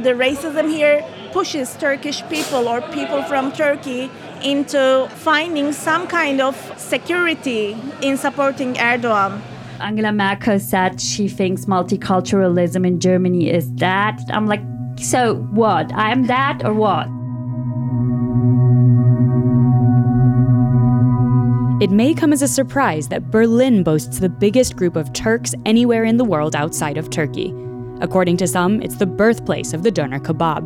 The racism here pushes Turkish people or people from Turkey into finding some kind of security in supporting Erdogan. Angela Merkel said she thinks multiculturalism in Germany is that. I'm like, so what? I am that or what? It may come as a surprise that Berlin boasts the biggest group of Turks anywhere in the world outside of Turkey. According to some, it's the birthplace of the doner kebab.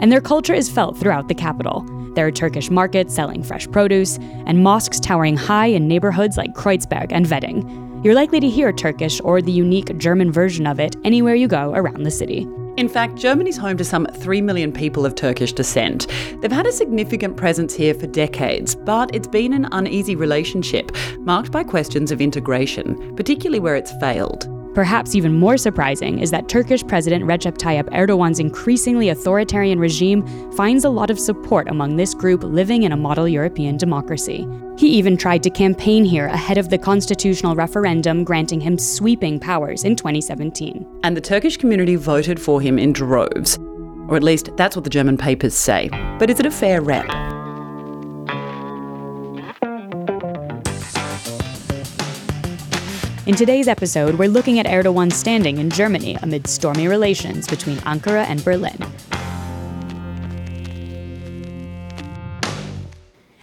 And their culture is felt throughout the capital. There are Turkish markets selling fresh produce, and mosques towering high in neighborhoods like Kreuzberg and Wedding. You're likely to hear Turkish or the unique German version of it anywhere you go around the city. In fact, Germany's home to some 3 million people of Turkish descent. They've had a significant presence here for decades, but it's been an uneasy relationship, marked by questions of integration, particularly where it's failed. Perhaps even more surprising is that Turkish President Recep Tayyip Erdogan's increasingly authoritarian regime finds a lot of support among this group living in a model European democracy. He even tried to campaign here ahead of the constitutional referendum granting him sweeping powers in 2017. And the Turkish community voted for him in droves. Or at least that's what the German papers say. But is it a fair rep? In today's episode, we're looking at Erdogan's standing in Germany amid stormy relations between Ankara and Berlin.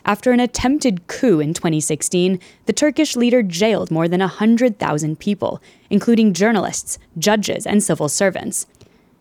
After an attempted coup in 2016, the Turkish leader jailed more than 100,000 people, including journalists, judges, and civil servants.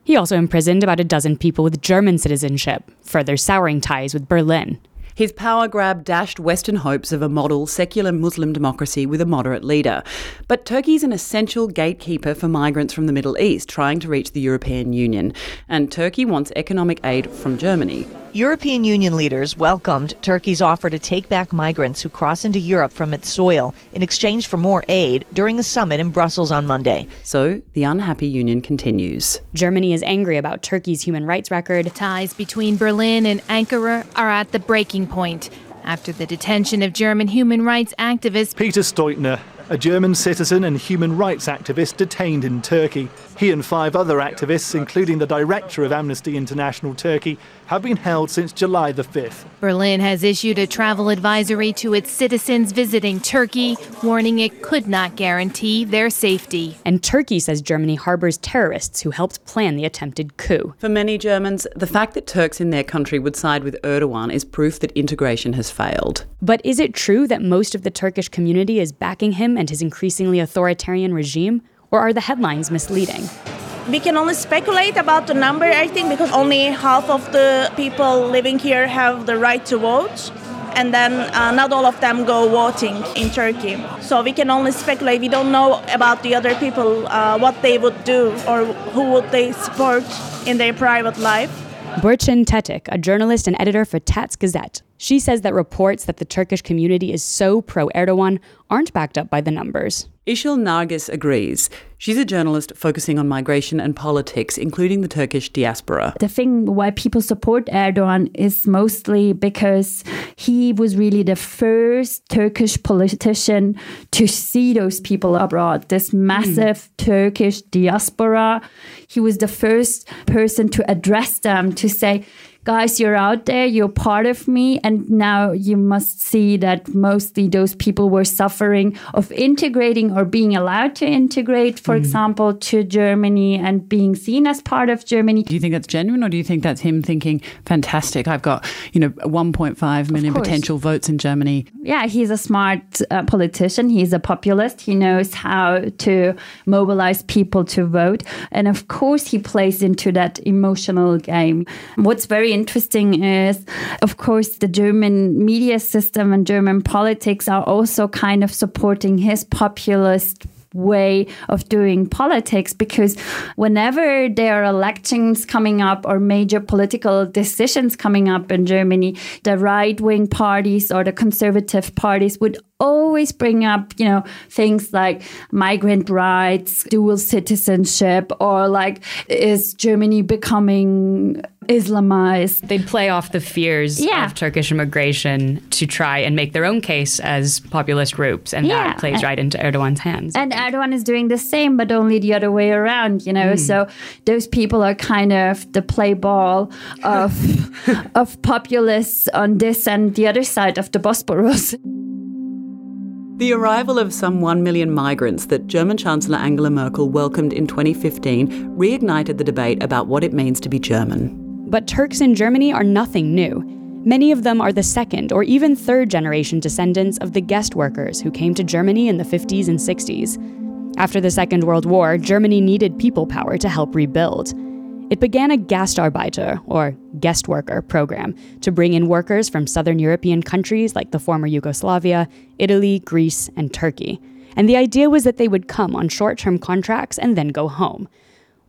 He also imprisoned about a dozen people with German citizenship, further souring ties with Berlin. His power grab dashed Western hopes of a model secular Muslim democracy with a moderate leader. But Turkey's an essential gatekeeper for migrants from the Middle East trying to reach the European Union. And Turkey wants economic aid from Germany. European Union leaders welcomed Turkey's offer to take back migrants who cross into Europe from its soil in exchange for more aid during a summit in Brussels on Monday. So the unhappy union continues. Germany is angry about Turkey's human rights record. Ties between Berlin and Ankara are at the breaking point after the detention of German human rights activist Peter Steudtner, a German citizen and human rights activist detained in Turkey. He and five other activists, including the director of Amnesty International Turkey, have been held since July the 5th. Berlin has issued a travel advisory to its citizens visiting Turkey, warning it could not guarantee their safety. And Turkey says Germany harbors terrorists who helped plan the attempted coup. For many Germans, the fact that Turks in their country would side with Erdogan is proof that integration has failed. But is it true that most of the Turkish community is backing him and his increasingly authoritarian regime? Or are the headlines misleading? We can only speculate about the number, I think, because only half of the people living here have the right to vote. And then uh, not all of them go voting in Turkey. So we can only speculate. We don't know about the other people, uh, what they would do or who would they support in their private life. Burçin Tetik, a journalist and editor for taz.gazete. She says that reports that the Turkish community is so pro Erdogan aren't backed up by the numbers. Isil Nergiz agrees. She's a journalist focusing on migration and politics, including the Turkish diaspora. The thing why people support Erdogan is mostly because he was really the first Turkish politician to see those people abroad, this massive mm. Turkish diaspora. He was the first person to address them, to say, guys, you're out there, you're part of me. And now you must see that mostly those people were suffering of integrating or being allowed to integrate, for mm. example, to Germany and being seen as part of Germany. Do you think that's genuine or do you think that's him thinking, fantastic, I've got, you know, 1.5 million potential votes in Germany? Yeah, he's a smart uh, politician. He's a populist. He knows how to mobilize people to vote. And of course, he plays into that emotional game. What's very interesting is, of course, the German media system and German politics are also kind of supporting his populist way of doing politics because whenever there are elections coming up or major political decisions coming up in Germany, the right wing parties or the conservative parties would always bring up, you know, things like migrant rights, dual citizenship, or like, is Germany becoming Islamized? They'd play off the fears Yeah. of Turkish immigration to try and make their own case as populist groups, and Yeah. that plays right into Erdogan's hands. And Erdogan is doing the same, but only the other way around, you know. Hmm. So those people are kind of the play ball of of populists on this and the other side of the Bosporus. The arrival of some 1 million migrants that German Chancellor Angela Merkel welcomed in 2015 reignited the debate about what it means to be German. But Turks in Germany are nothing new. Many of them are the second or even third generation descendants of the guest workers who came to Germany in the 50s and 60s. After the Second World War, Germany needed people power to help rebuild. It began a Gastarbeiter, or guest worker, program to bring in workers from southern European countries like the former Yugoslavia, Italy, Greece, and Turkey. And the idea was that they would come on short term contracts and then go home.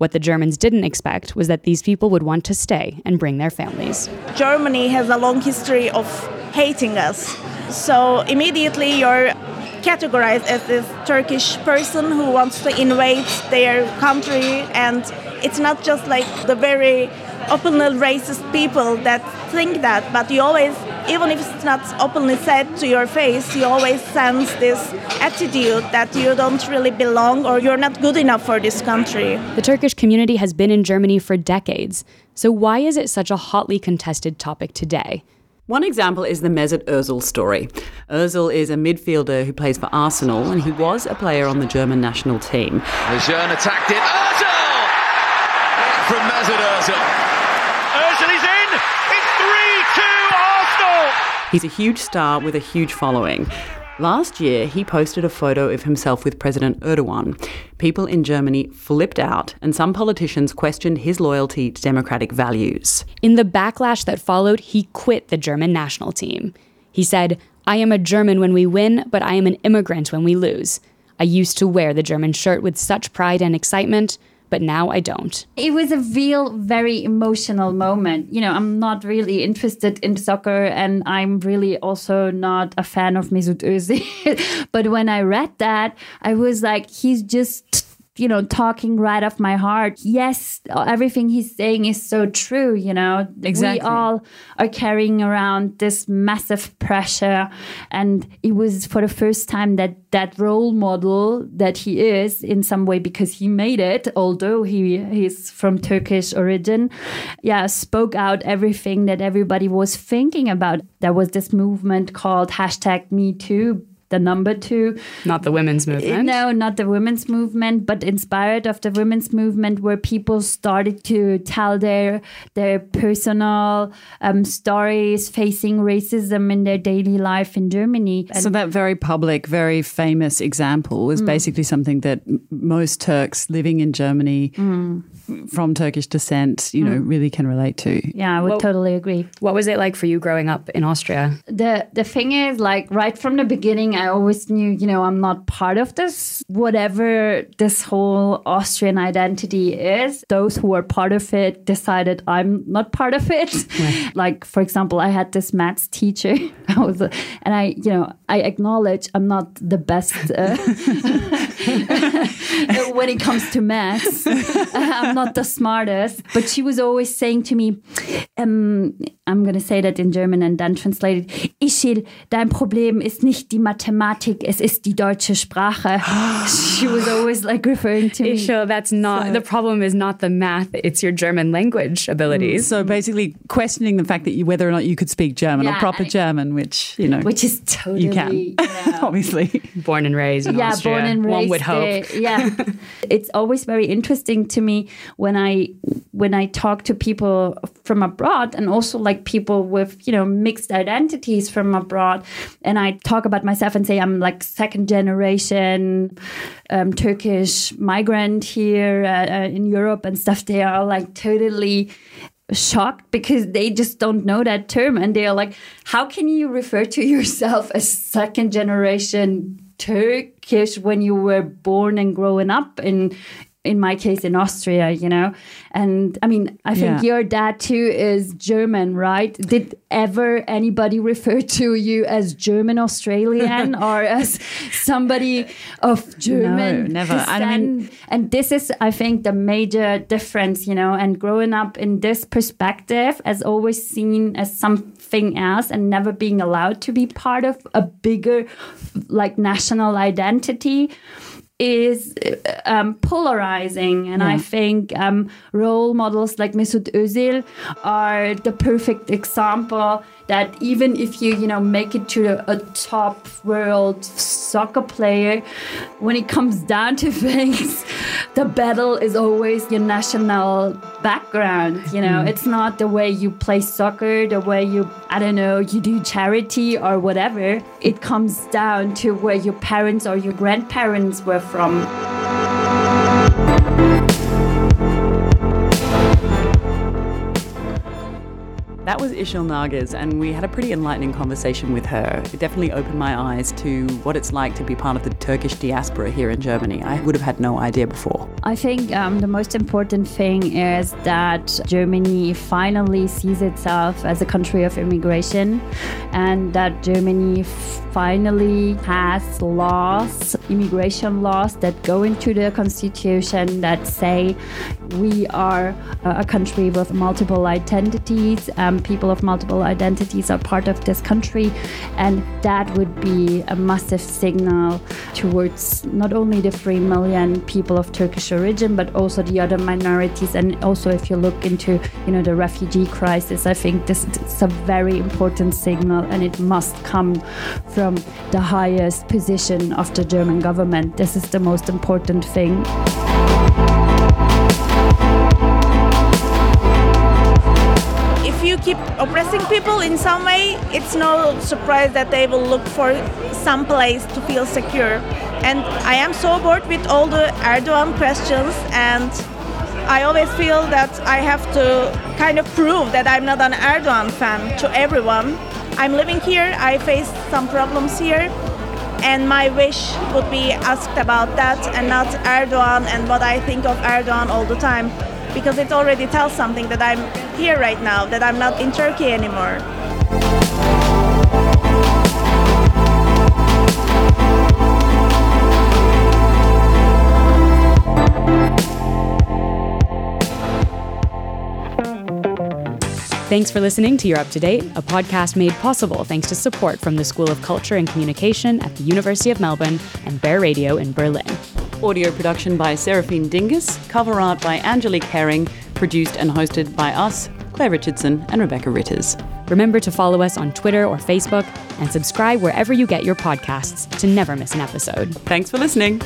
What the Germans didn't expect was that these people would want to stay and bring their families. Germany has a long history of hating us. So immediately you're categorized as this Turkish person who wants to invade their country and it's not just like the very openly racist people that think that, but you always even if it's not openly said to your face, you always sense this attitude that you don't really belong or you're not good enough for this country. The Turkish community has been in Germany for decades, so why is it such a hotly contested topic today? One example is the Mesut Ozil story. Ozil is a midfielder who plays for Arsenal, and he was a player on the German national team. Lejeune attacked it. Ozil! From Mesut Ozil. Ozil is in! It's 3-2 Arsenal! He's a huge star with a huge following. Last year, he posted a photo of himself with President Erdogan. People in Germany flipped out, and some politicians questioned his loyalty to democratic values. In the backlash that followed, he quit the German national team. He said, I am a German when we win, but I am an immigrant when we lose. I used to wear the German shirt with such pride and excitement, but now I don't. It was a real, very emotional moment. You know, I'm not really interested in soccer, and I'm really also not a fan of Mesut Özil. but when I read that, I was like, he's just you know, talking right off my heart. Yes, everything he's saying is so true. You know, Exactly. we all are carrying around this massive pressure, and it was for the first time that that role model that he is in some way because he made it, although he he's from Turkish origin, yeah, spoke out everything that everybody was thinking about. There was this movement called hashtag MeTwo. The number two, Not the women's eh, movement. no, not the women's movement, but inspired of the women's movement, where people started to tell their their personal um, stories facing racism in their daily life in Germany. So that very public, very famous example is mm. basically something that most Turks living in Germany mm. from Turkish descent, you know, mm. really can relate to. yeah, I would Well- totally agree. What was it like for you growing up in Austria? the the thing is like right from the beginning i always knew you know i'm not part of this. Whatever this whole austrian identity is those who are part of it decided i'm not part of it. Like for example i had this maths teacher. I was a- and i you know i acknowledge i'm not the best uh, when it comes to maths. I'm not the smartest. But she was always saying to me um, I'm going to say that in German and then translate it. Isil, dein Problem ist nicht die Mathematik, es ist die deutsche Sprache. she was always like referring to me. Sure, that's not the problem. Is not the math; it's your German language abilities. Mm. So basically questioning the fact that you, whether or not you could speak German or proper and- German, which, you know, Which is totally, you can, you know, obviously. Born and raised in yeah, Austria, born and raised one would hope. there. Yeah, it's always very interesting to me when I when I talk to people from abroad and also like people with you know mixed identities from abroad, and I talk about myself and say I'm like second generation um, Turkish migrant here uh, uh, in Europe and stuff. They are like totally shocked because they just don't know that term and they're like how can you refer to yourself as second generation turkish when you were born and growing up in in my case in Austria, you know. And I mean, I think Yeah. your dad too is German, right? Did ever anybody refer to you as German Australian or as somebody of German no, never. I mean- and this is, I think, the major difference, you know. And growing up in this perspective, as always seen as something else, and never being allowed to be part of a bigger, like national identity is uh, um, polarizing. And i think um, role models like mesut özil are the perfect example that even if you you know make it to a, a top world soccer player when it comes down to things the battle is always your national background you know? Mm. It's not the way you play soccer the way you i don't know you do charity or whatever. It comes down to where your parents or your grandparents were from That was Isil Nergiz, and we had a pretty enlightening conversation with her. It definitely opened my eyes to what it's like to be part of the Turkish diaspora here in Germany. I would have had no idea before. I think um, the most important thing is that Germany finally sees itself as a country of immigration and that Germany finally has laws, immigration laws that go into the constitution that say we are a country with multiple identities. Um, people of multiple identities are part of this country, and that would be a massive signal towards not only the three million people of Turkish origin, but also the other minorities. And also, if you look into, you know, the refugee crisis, I think this is a very important signal, and it must come from the highest position of the German government. This is the most important thing. if you keep oppressing people in some way, it's no surprise that they will look for some place to feel secure. And I am so bored with all the Erdogan questions, and I always feel that I have to kind of prove that I'm not an Erdogan fan to everyone. I'm living here, I face some problems here, and my wish would be asked about that and not Erdogan and what I think of Erdogan all the time because it already tells something that I'm here right now, that I'm not in Turkey anymore. Thanks for listening to You're Up to Date, a podcast made possible thanks to support from the School of Culture and Communication at the University of Melbourne and Bear Radio in Berlin. Audio production by Seraphine Dingus, cover art by Angelique Herring, produced and hosted by us, Clare Richardson and Rebecca Ritters. Remember to follow us on Twitter or Facebook and subscribe wherever you get your podcasts to never miss an episode. Thanks for listening.